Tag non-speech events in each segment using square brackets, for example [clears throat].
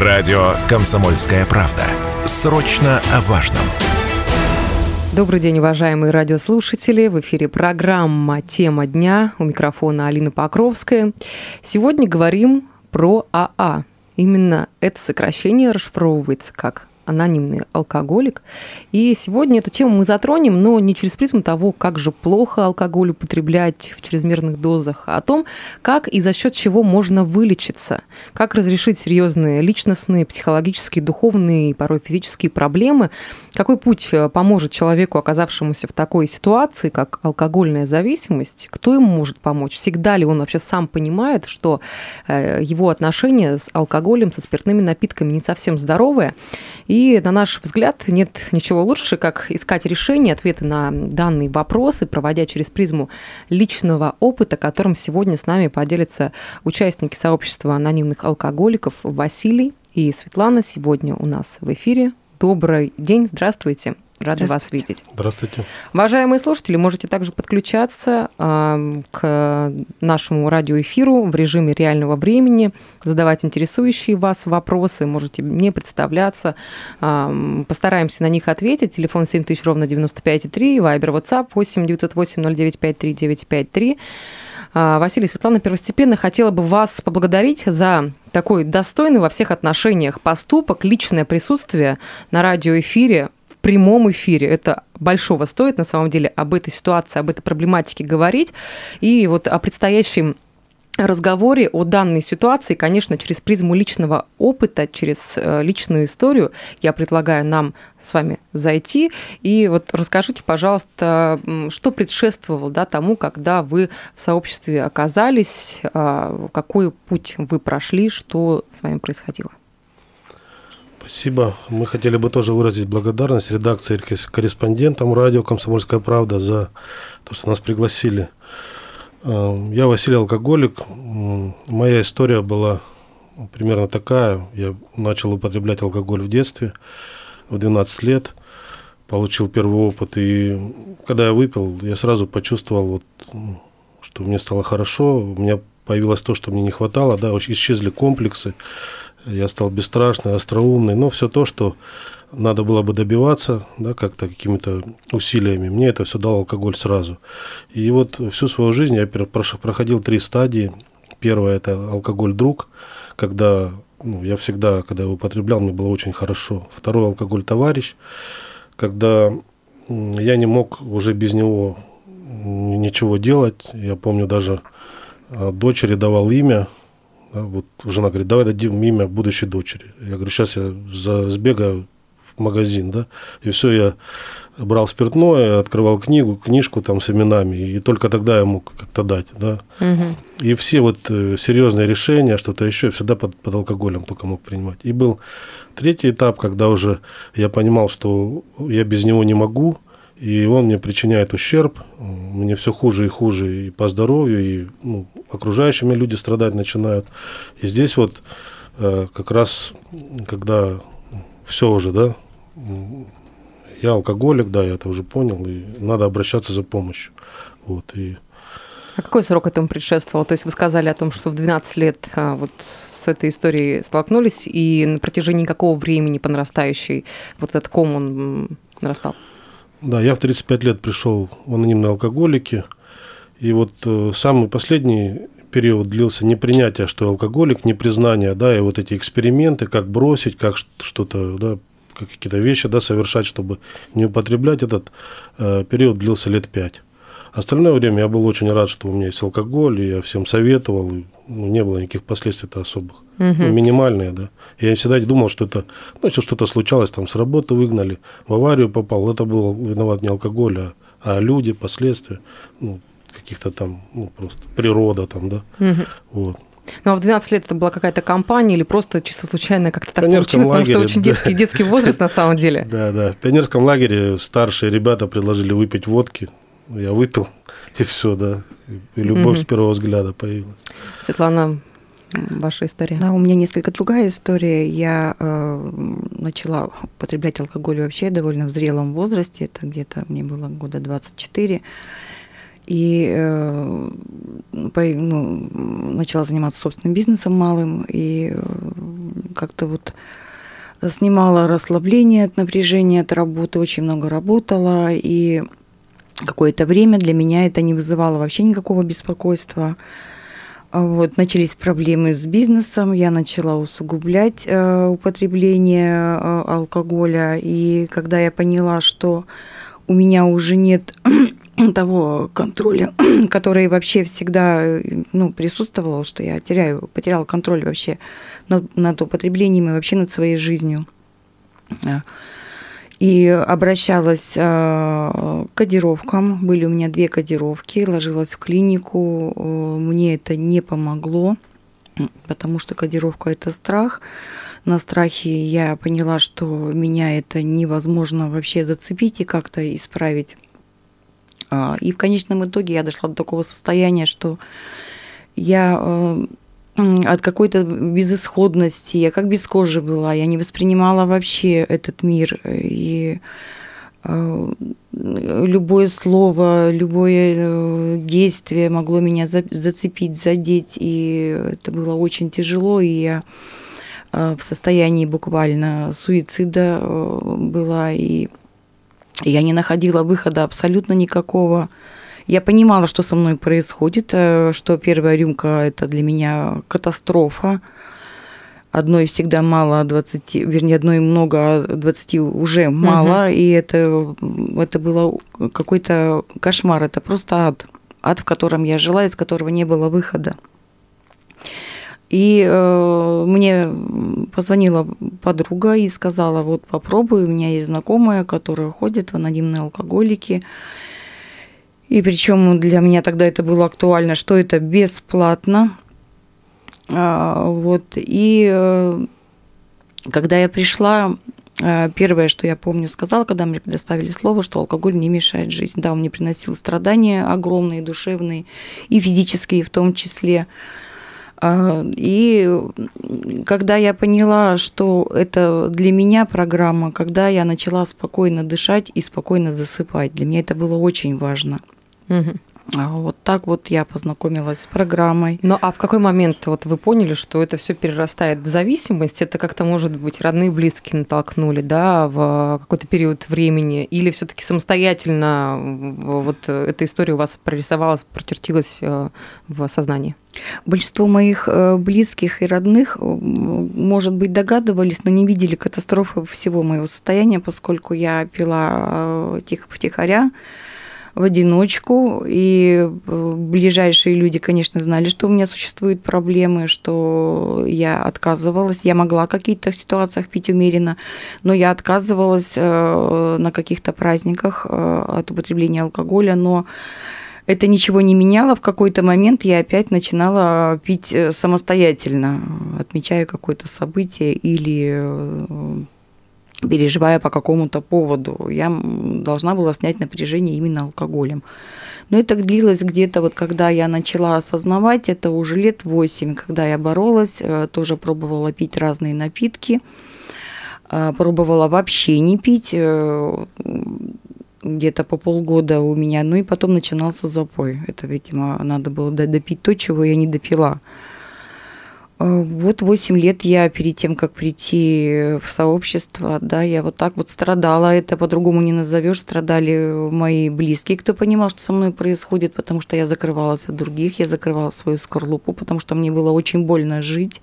Радио «Комсомольская правда». Срочно о важном. Добрый день, уважаемые радиослушатели. В эфире программа «Тема дня». У микрофона Алина Покровская. Сегодня говорим про АА. Именно это сокращение расшифровывается как анонимный алкоголик. И сегодня эту тему мы затронем, но не через призму того, как же плохо алкоголь употреблять в чрезмерных дозах, а о том, как и за счет чего можно вылечиться, как разрешить серьезные личностные, психологические, духовные и порой физические проблемы, какой путь э, поможет человеку, оказавшемуся в такой ситуации, как алкогольная зависимость, кто ему может помочь, всегда ли он вообще сам понимает, что э, его отношения с алкоголем, со спиртными напитками не совсем здоровые, и и, на наш взгляд, нет ничего лучше, как искать решения, ответы на данные вопросы, проводя через призму личного опыта, которым сегодня с нами поделятся участники сообщества анонимных алкоголиков Василий и Светлана. Сегодня у нас в эфире. Добрый день, здравствуйте. Рады вас видеть. Здравствуйте. Уважаемые слушатели, можете также подключаться э, к нашему радиоэфиру в режиме реального времени, задавать интересующие вас вопросы, можете мне представляться. Э, постараемся на них ответить. Телефон 7000 ровно 95,3, Вайбер, WhatsApp 8 908 0953 953. Василий Светлана первостепенно хотела бы вас поблагодарить за такой достойный во всех отношениях поступок, личное присутствие на радиоэфире прямом эфире. Это большого стоит, на самом деле, об этой ситуации, об этой проблематике говорить. И вот о предстоящем разговоре о данной ситуации, конечно, через призму личного опыта, через э, личную историю, я предлагаю нам с вами зайти. И вот расскажите, пожалуйста, что предшествовало да, тому, когда вы в сообществе оказались, а, какой путь вы прошли, что с вами происходило? Спасибо. Мы хотели бы тоже выразить благодарность редакции корреспондентам радио «Комсомольская правда» за то, что нас пригласили. Э, я Василий Алкоголик. Моя история была примерно такая. Я начал употреблять алкоголь в детстве, в 12 лет. Получил первый опыт. И когда я выпил, я сразу почувствовал, вот, что мне стало хорошо. У меня появилось то, что мне не хватало. Да, исчезли комплексы я стал бесстрашный, остроумный, но все то, что надо было бы добиваться, да, как-то какими-то усилиями, мне это все дал алкоголь сразу. И вот всю свою жизнь я проходил три стадии. Первая – это алкоголь-друг, когда ну, я всегда, когда его употреблял, мне было очень хорошо. Второй – алкоголь-товарищ, когда я не мог уже без него ничего делать. Я помню, даже а, дочери давал имя, да, вот жена говорит, давай дадим имя будущей дочери. Я говорю, сейчас я за, сбегаю в магазин, да, и все, я брал спиртное, открывал книгу, книжку там с именами, и только тогда я мог как-то дать, да. Угу. И все вот э, серьезные решения, что-то еще, я всегда под, под алкоголем только мог принимать. И был третий этап, когда уже я понимал, что я без него не могу, и он мне причиняет ущерб, мне все хуже и хуже и по здоровью, и ну, окружающими люди страдать начинают. И здесь вот э, как раз, когда все уже, да, я алкоголик, да, я это уже понял, и надо обращаться за помощью. Вот, и... А какой срок этому предшествовал? То есть вы сказали о том, что в 12 лет а, вот с этой историей столкнулись, и на протяжении какого времени по нарастающей вот этот ком он нарастал? Да, я в 35 лет пришел в анонимные алкоголики. И вот э, самый последний период длился не принятие, что алкоголик, не признание, да, и вот эти эксперименты, как бросить, как что-то, да, какие-то вещи, да, совершать, чтобы не употреблять, этот э, период длился лет пять. Остальное время я был очень рад, что у меня есть алкоголь, и я всем советовал, и, ну, не было никаких последствий-то особых. Угу. Ну, минимальные, да. Я всегда думал, что это, ну, если что-то случалось, там с работы выгнали, в аварию попал, это был виноват не алкоголь, а, а люди, последствия, ну, каких-то там, ну, просто природа там, да. Угу. Вот. Ну, а в 12 лет это была какая-то компания или просто чисто случайно как-то так получилось, лагере, потому что очень детский, да. детский возраст на самом деле. [laughs] Да, да. В пионерском лагере старшие ребята предложили выпить водки. Я выпил, [laughs] и все, да. И любовь с первого взгляда появилась. Светлана, ваша история? Да, у меня несколько другая история. Я э, начала употреблять алкоголь вообще довольно в зрелом возрасте. Это где-то мне было года 24. и э, по, ну, начала заниматься собственным бизнесом малым, и э, как-то вот снимала расслабление от напряжения от работы, очень много работала, и какое-то время для меня это не вызывало вообще никакого беспокойства. Вот, начались проблемы с бизнесом, я начала усугублять э, употребление э, алкоголя, и когда я поняла, что у меня уже нет [clears throat] того контроля, [clears throat] который вообще всегда ну, присутствовал, что я теряю, потеряла контроль вообще над, над употреблением и вообще над своей жизнью. И обращалась э, к кодировкам. Были у меня две кодировки, ложилась в клинику. Мне это не помогло, потому что кодировка – это страх на страхе я поняла, что меня это невозможно вообще зацепить и как-то исправить. А, и в конечном итоге я дошла до такого состояния, что я э, от какой-то безысходности, я как без кожи была, я не воспринимала вообще этот мир. И э, любое слово, любое э, действие могло меня зацепить, задеть, и это было очень тяжело, и я Э, в состоянии буквально суицида была, и я не находила выхода абсолютно никакого. Я понимала, что со мной происходит, э, что первая рюмка – это для меня катастрофа. Одной всегда мало, 20, вернее, одной много, 20 уже мало, угу. и это, это было какой-то кошмар, это просто ад. Ад, в котором я жила, из которого не было выхода. И э, мне позвонила подруга и сказала, вот попробуй, у меня есть знакомая, которая ходит в анонимные алкоголики. И причем для меня тогда это было актуально, что это бесплатно. А, вот. И э, когда я пришла, э, первое, что я помню, сказала, когда мне предоставили слово, что алкоголь не мешает жизни. Да, он мне приносил страдания огромные, душевные и физические в том числе. А, и когда я поняла, что это для меня программа, когда я начала спокойно дышать и спокойно засыпать, для меня это было очень важно. Угу. Вот так вот я познакомилась с программой. Ну а в какой момент вот вы поняли, что это все перерастает в зависимость? Это как-то, может быть, родные близкие натолкнули, да, в какой-то период времени? Или все таки самостоятельно вот эта история у вас прорисовалась, прочертилась э, в сознании? Большинство моих э, близких и родных, может быть, догадывались, но не видели катастрофы всего моего состояния, поскольку я пила э, тихо в одиночку, и э, ближайшие люди, конечно, знали, что у меня существуют проблемы, что я отказывалась. Я могла в каких-то ситуациях пить умеренно, но я отказывалась э, на каких-то праздниках э, от употребления алкоголя, но это ничего не меняло. В какой-то момент я опять начинала пить самостоятельно, отмечая какое-то событие или переживая по какому-то поводу. Я должна была снять напряжение именно алкоголем. Но это длилось где-то вот когда я начала осознавать, это уже лет восемь, когда я боролась, э, тоже пробовала пить разные напитки, э, пробовала вообще не пить, э, где-то по полгода у меня, ну и потом начинался запой. Это, видимо, надо было допить то, чего я не допила. Э, вот 8 лет я перед тем, как прийти в сообщество, да, я вот так вот страдала, это по-другому не назовешь, страдали мои близкие, кто понимал, что со мной происходит, потому что я закрывалась от других, я закрывала свою скорлупу, потому что мне было очень больно жить,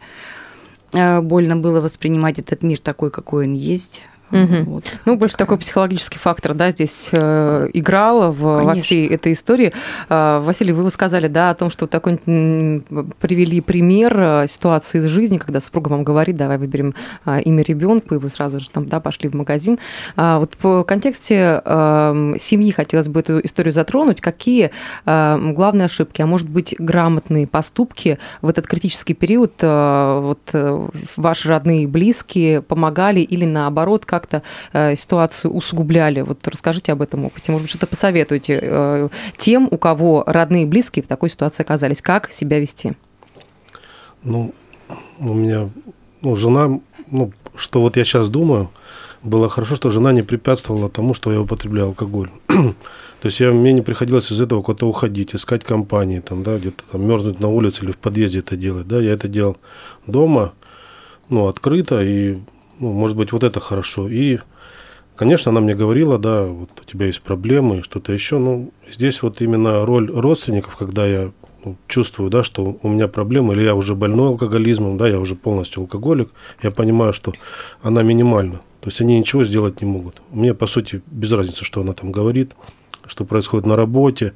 э, больно было воспринимать этот мир такой, какой он есть. Угу. Вот. Ну, больше такой психологический фактор, да, здесь э, играл в, во всей этой истории. Э, Василий, вы сказали, да, о том, что такой привели пример э, ситуации из жизни, когда супруга вам говорит, давай выберем э, имя ребенку, и вы сразу же там, да, пошли в магазин. А вот в контексте э, семьи хотелось бы эту историю затронуть. Какие э, главные ошибки, а может быть, грамотные поступки в этот критический период э, вот э, ваши родные и близкие помогали или наоборот, как-то э, ситуацию усугубляли. Вот расскажите об этом опыте. Может быть, что-то посоветуете э, тем, у кого родные и близкие в такой ситуации оказались. Как себя вести? Ну, у меня ну, жена, ну, что вот я сейчас думаю, было хорошо, что жена не препятствовала тому, что я употреблял алкоголь. [clears throat] То есть я, мне не приходилось из этого куда-то уходить, искать компании, там, да, где-то там мерзнуть на улице или в подъезде это делать. Да, я это делал дома, ну, открыто, и, ну, может быть, вот это хорошо. И, конечно, она мне говорила, да, вот у тебя есть проблемы, что-то еще. Ну, здесь вот именно роль родственников, когда я ну, чувствую, да, что у меня проблемы, или я уже больной алкоголизмом, да, я уже полностью алкоголик, я понимаю, что она минимальна. То есть они ничего сделать не могут. Мне, по сути, без разницы, что она там говорит что происходит на работе.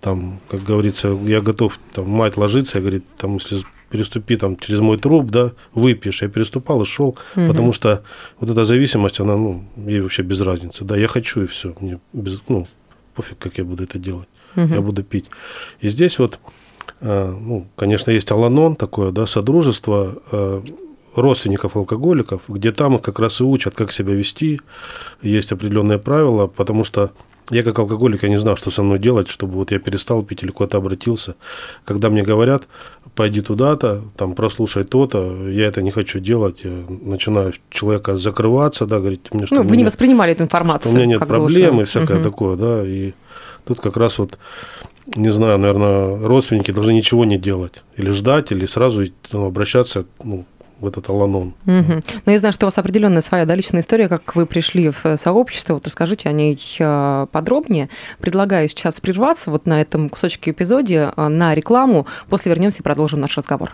Там, как говорится, я готов, там, мать ложится, я говорит, там, если переступи там через мой труп, да, выпьешь. Я переступал и шел, угу. потому что вот эта зависимость, она, ну, ей вообще без разницы. Да, я хочу и все. Мне без, ну, пофиг, как я буду это делать. Угу. Я буду пить. И здесь вот, э, ну, конечно, есть Аланон такое, да, содружество э, родственников алкоголиков, где там их как раз и учат, как себя вести. Есть определенные правила, потому что я как алкоголик, я не знал, что со мной делать, чтобы вот я перестал пить или куда-то обратился. Когда мне говорят, пойди туда-то, там прослушай то-то, я это не хочу делать, я начинаю человека закрываться, да, говорить мне, что... Ну, вы не воспринимали эту информацию. у меня нет проблем и всякое угу. такое, да, и тут как раз вот, не знаю, наверное, родственники должны ничего не делать, или ждать, или сразу ну, обращаться ну, в этот Аланон. Угу. Но я знаю, что у вас определенная своя да, личная история, как вы пришли в сообщество. Вот расскажите о ней э, подробнее. Предлагаю сейчас прерваться вот на этом кусочке эпизоде э, на рекламу. После вернемся и продолжим наш разговор.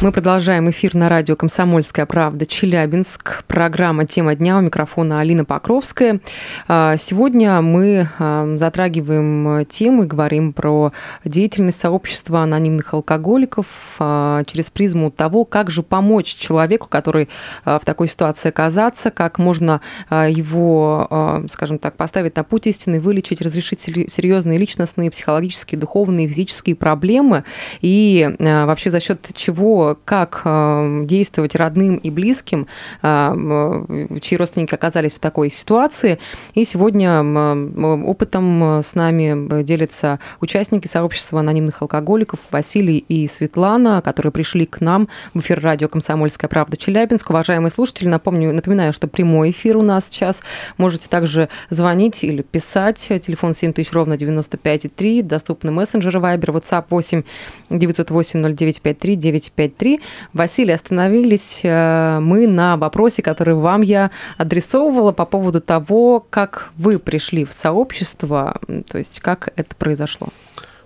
Мы продолжаем эфир на радио «Комсомольская правда» Челябинск. Программа «Тема дня» у микрофона Алина Покровская. А, сегодня мы а, затрагиваем тему и говорим про деятельность сообщества анонимных алкоголиков а, через призму того, как же помочь человеку, который в такой ситуации оказаться, как можно его, скажем так, поставить на путь истины, вылечить, разрешить серьезные личностные, психологические, духовные, физические проблемы и вообще за счет чего как э, действовать родным и близким, э, чьи родственники оказались в такой ситуации. И сегодня опытом с нами делятся участники сообщества анонимных алкоголиков Василий и Светлана, которые пришли к нам в эфир радио «Комсомольская правда» Челябинск. Уважаемые слушатели, напомню, напоминаю, что прямой эфир у нас сейчас. Можете также звонить или писать. Телефон 7000 ровно 95,3. Доступны мессенджеры Viber, WhatsApp 8 908 0953 953 3. Василий, остановились э, мы на вопросе, который вам я адресовывала по поводу того, как вы пришли в сообщество, то есть как это произошло.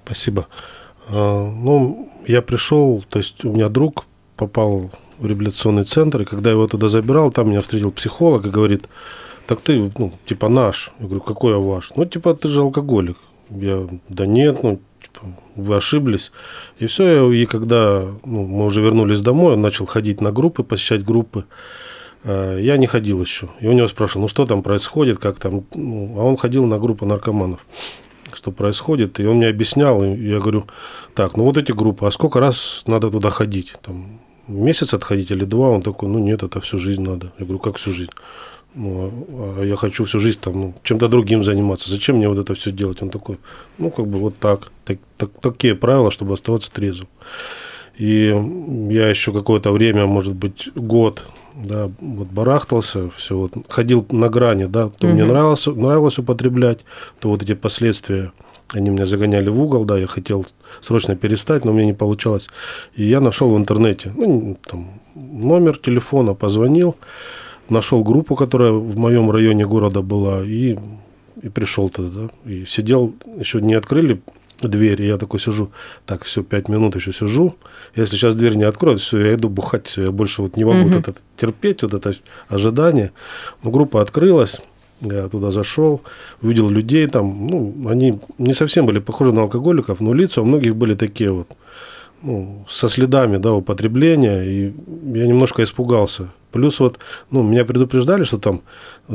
Спасибо. А, ну, я пришел, то есть у меня друг попал в реабилитационный центр, и когда я его туда забирал, там меня встретил психолог и говорит, так ты, ну, типа наш. Я говорю, какой я ваш? Ну, типа, ты же алкоголик. Я, да нет, ну, вы ошиблись. И все, и когда ну, мы уже вернулись домой, он начал ходить на группы, посещать группы. А, я не ходил еще. И у него спрашивал, ну что там происходит, как там. Ну, а он ходил на группу наркоманов, что происходит. И он мне объяснял, и я говорю, так, ну вот эти группы, а сколько раз надо туда ходить? Там, месяц отходить или два? Он такой, ну нет, это всю жизнь надо. Я говорю, как всю жизнь? Ну, а я хочу всю жизнь там ну, чем-то другим заниматься. Зачем мне вот это все делать? Он такой, ну, как бы вот так, так, так такие правила, чтобы оставаться трезвым. И я еще какое-то время, может быть, год, да, вот барахтался, все вот, ходил на грани, да, то угу. мне нравилось, нравилось употреблять, то вот эти последствия, они меня загоняли в угол, да, я хотел срочно перестать, но мне не получалось. И я нашел в интернете, ну, там, номер телефона, позвонил, нашел группу, которая в моем районе города была, и, и пришел туда, да, и сидел, еще не открыли дверь, и я такой сижу, так, все, пять минут еще сижу, если сейчас дверь не откроют, все, я иду бухать, все, я больше вот не могу mm-hmm. вот это терпеть, вот это ожидание. Но группа открылась, я туда зашел, увидел людей там, ну, они не совсем были похожи на алкоголиков, но лица у многих были такие вот, ну, со следами, да, употребления, и я немножко испугался. Плюс вот, ну, меня предупреждали, что там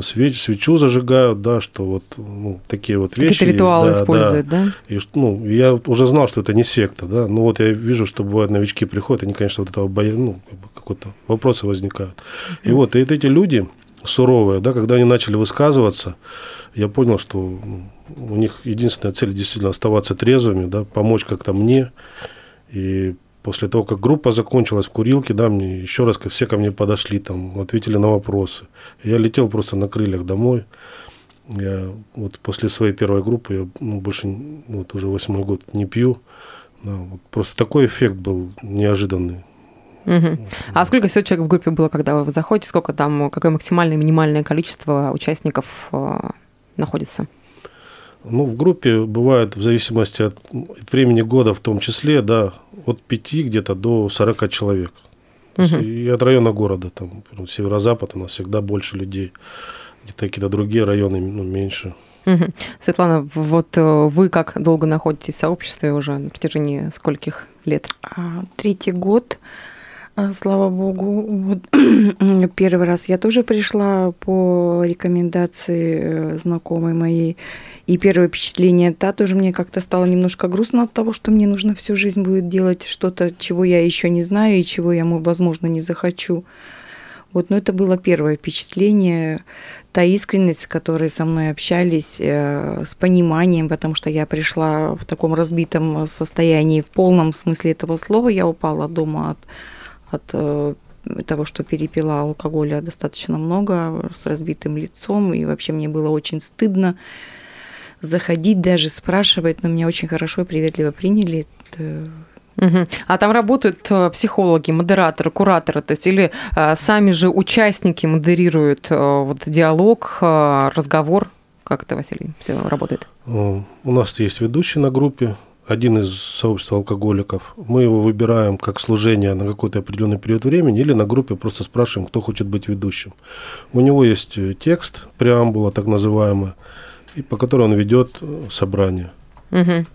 свеч, свечу зажигают, да, что вот ну, такие вот вещи. Какие-то ритуалы есть, да, используют, да. да? И ну, я уже знал, что это не секта, да. Ну вот я вижу, что бывают новички приходят, они, конечно, вот этого боятся, ну, какой-то вопросы возникают. И mm-hmm. вот и эти люди суровые, да, когда они начали высказываться, я понял, что ну, у них единственная цель действительно оставаться трезвыми, да, помочь как-то мне. И после того, как группа закончилась в курилке, да, мне еще раз все ко мне подошли, там, ответили на вопросы. Я летел просто на крыльях домой. Я вот после своей первой группы, я ну, больше вот уже восьмой год не пью. Да, вот просто такой эффект был неожиданный. Угу. А сколько всего человек в группе было, когда вы заходите? Сколько там, какое максимальное, минимальное количество участников э, находится? Ну, в группе бывает, в зависимости от, времени года в том числе, да, от 5 где-то до 40 человек. Угу. И от района города, там, северо-запад у нас всегда больше людей. Где-то какие-то другие районы ну, меньше. Угу. Светлана, вот э, вы как долго находитесь в сообществе уже на протяжении скольких лет? А, третий год. А, слава богу, вот [clears throat] первый раз я тоже пришла по рекомендации э, знакомой моей. И первое впечатление, да, тоже мне как-то стало немножко грустно от того, что мне нужно всю жизнь будет делать что-то, чего я еще не знаю и чего я, возможно, не захочу. Вот, но это было первое впечатление, та искренность, с которой со мной общались, э, с пониманием, потому что я пришла в таком разбитом состоянии, в полном смысле этого слова, я упала дома от, от э, того, что перепила алкоголя достаточно много, с разбитым лицом, и вообще мне было очень стыдно заходить, даже спрашивать, но меня очень хорошо и приветливо приняли. Угу. А там работают э, психологи, модераторы, кураторы, то есть или а, сами же участники модерируют а, вот диалог, а, разговор, как это, Василий, все работает? У нас есть ведущий на группе, один из сообществ алкоголиков. Мы его выбираем как служение на какой-то определенный период времени или на группе просто спрашиваем, кто хочет быть ведущим. У него есть текст, преамбула так называемая, и по которой он ведет собрание. Угу.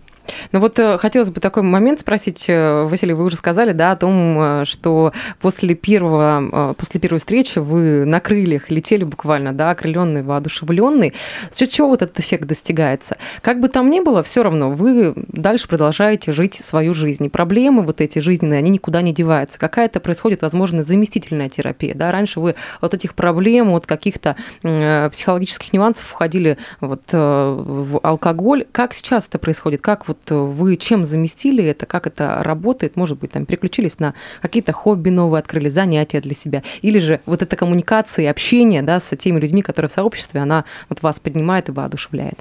Ну вот э, хотелось бы такой момент спросить, э, Василий, вы уже сказали, да, о том, э, что после первого, после первой встречи вы на крыльях летели буквально, да, окрыленный, воодушевленный. За счет чего вот этот эффект достигается? Как бы там ни было, все равно вы дальше продолжаете жить свою жизнь. И проблемы вот эти жизненные, они никуда не деваются. Какая-то происходит, возможно, заместительная терапия, да, раньше вы от этих проблем, от каких-то психологических нюансов входили вот в алкоголь. Как сейчас это происходит? Как вот вот э, вы чем заместили это, как это работает? Может быть, там переключились на какие-то хобби новые, открыли занятия для себя? Или же вот эта коммуникация общение да, с теми людьми, которые в сообществе, она вот вас поднимает и воодушевляет?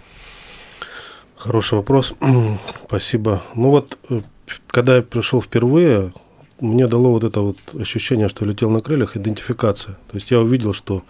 Хороший вопрос. [clears throat] Спасибо. Ну вот, э, когда я пришел впервые, мне дало вот это вот ощущение, что летел на крыльях, идентификация. То есть я увидел, что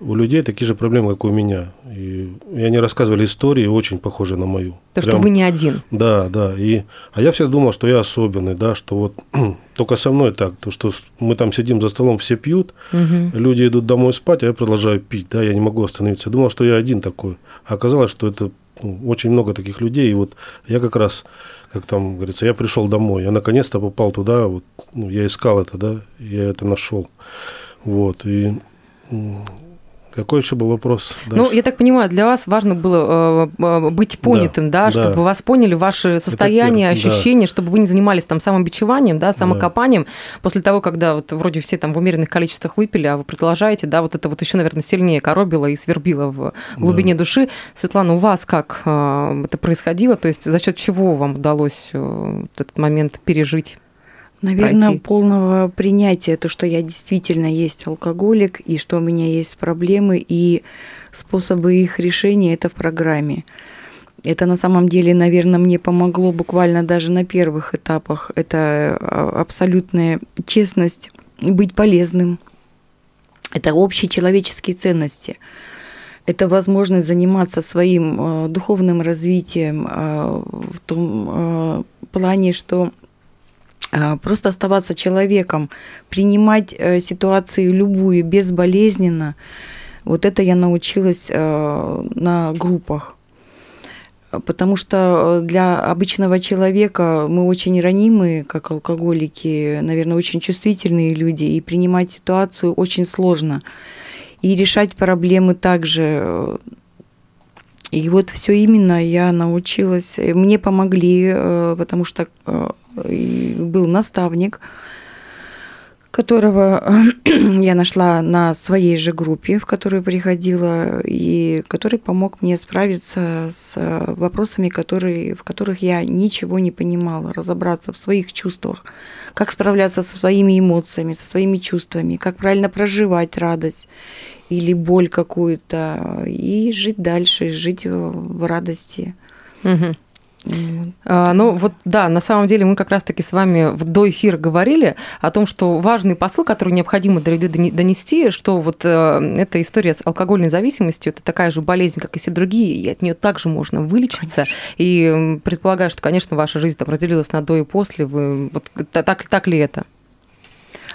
у людей такие же проблемы, как у меня. И, и они рассказывали истории, очень похожие на мою. То, Прям, что вы не один. Да, да. И, а я всегда думал, что я особенный, да, что вот [clears throat] только со мной так, то, что мы там сидим за столом, все пьют, угу. люди идут домой спать, а я продолжаю пить, да, я не могу остановиться. Я думал, что я один такой. А оказалось, что это ну, очень много таких людей, и вот я как раз как там говорится, я пришел домой, я наконец-то попал туда, вот, ну, я искал это, да, я это нашел. Вот, и какой еще был вопрос? Дальше? Ну, я так понимаю, для вас важно было э, э быть понятым, да, да, да, чтобы вас поняли ваши состояния, ощущения, да. чтобы вы не занимались там самобичеванием, да, самокопанием. Да. После того, когда вот вроде все там в умеренных количествах выпили, а вы продолжаете, да, вот это вот еще, наверное, сильнее коробило и свербило в глубине да. души. Светлана, у вас как э, это происходило? То есть за счет чего вам удалось э, этот момент пережить? Наверное, пройти. полного принятия, то, что я действительно есть алкоголик, и что у меня есть проблемы, и способы их решения это в программе. Это на самом деле, наверное, мне помогло буквально даже на первых этапах. Это а, абсолютная честность, быть полезным. Это общие человеческие ценности. Это возможность заниматься своим э, духовным развитием э, в том э, плане, что просто оставаться человеком, принимать э, ситуацию любую безболезненно. Вот это я научилась э, на группах. Потому что э, для обычного человека мы очень ранимые, как алкоголики, наверное, очень чувствительные люди, и принимать ситуацию очень сложно. И решать проблемы также и вот все именно я научилась. Мне помогли, потому что был наставник, которого [clears throat] я нашла на своей же группе, в которую приходила, и который помог мне справиться с вопросами, которые, в которых я ничего не понимала, разобраться в своих чувствах, как справляться со своими эмоциями, со своими чувствами, как правильно проживать радость или боль какую-то, и жить дальше, жить в радости. Угу. А, ну вот да, на самом деле мы как раз-таки с вами до эфира говорили о том, что важный посыл, который необходимо до людей донести, что вот э, эта история с алкогольной зависимостью это такая же болезнь, как и все другие, и от нее также можно вылечиться. Конечно. И предполагаю, что, конечно, ваша жизнь там разделилась на до и после. Вы вот так так ли это?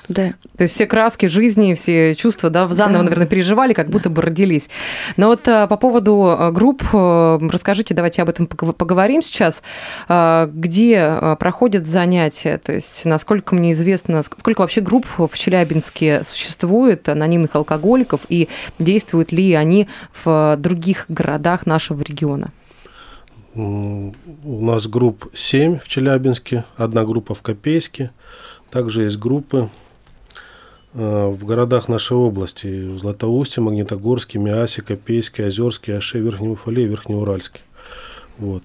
Да. То есть все краски жизни, все чувства, да, заново, да. наверное, переживали, как будто бы родились. Но вот а, по поводу а, групп, а, расскажите, давайте об этом поговорим сейчас. Где проходят занятия? То есть, насколько мне известно, сколько вообще групп в Челябинске существует, анонимных алкоголиков, и действуют ли они в других городах нашего региона? У нас групп 7 в Челябинске, одна группа в Копейске. Также есть группы Э, в городах нашей области. В Златоусте, Магнитогорске, Миасе, Копейске, Озерске, Аше, Верхнем Уфале и Верхнеуральске. Вот.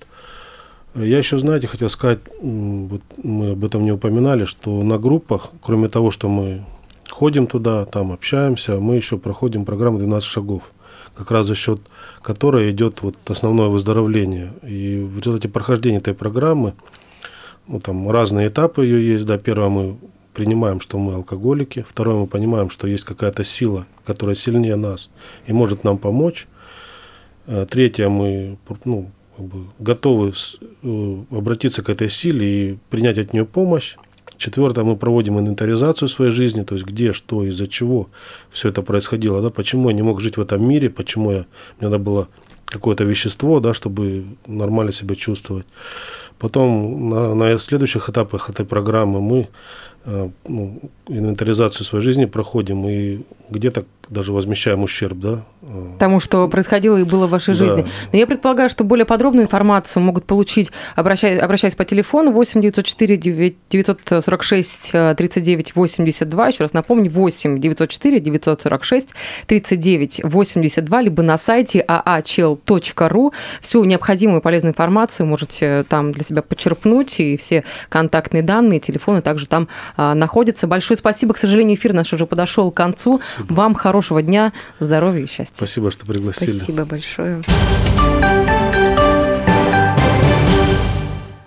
Я еще, знаете, хотел сказать, вот мы об этом не упоминали, что на группах, кроме того, что мы ходим туда, там общаемся, мы еще проходим программу 12 шагов, как раз за счет которой идет вот основное выздоровление. И в результате прохождения этой программы, ну, там разные этапы ее есть, да, первое мы принимаем, что мы алкоголики. Второе, мы понимаем, что есть какая-то сила, которая сильнее нас и может нам помочь. Э, третье, мы ну, как бы готовы э, обратиться к этой силе и принять от нее помощь. Четвертое, мы проводим инвентаризацию своей жизни, то есть где, что, из-за чего все это происходило, да, почему я не мог жить в этом мире, почему я, мне надо было какое-то вещество, да, чтобы нормально себя чувствовать. Потом на, на следующих этапах этой программы мы ну, инвентаризацию своей жизни проходим и где-то даже возмещаем ущерб, да. Тому, что происходило и было в вашей да. жизни. Но я предполагаю, что более подробную информацию могут получить, обращаясь, обращаясь по телефону 8 904 946 39 82. Еще раз напомню, 8 904 946 39 82, либо на сайте aachel.ru. Всю необходимую полезную информацию можете там для себя почерпнуть, и все контактные данные, телефоны также там а, находятся. Большое спасибо. К сожалению, эфир наш уже подошел к концу. Спасибо. Вам хорошего дня, здоровья и счастья. Спасибо, что пригласили. Спасибо большое.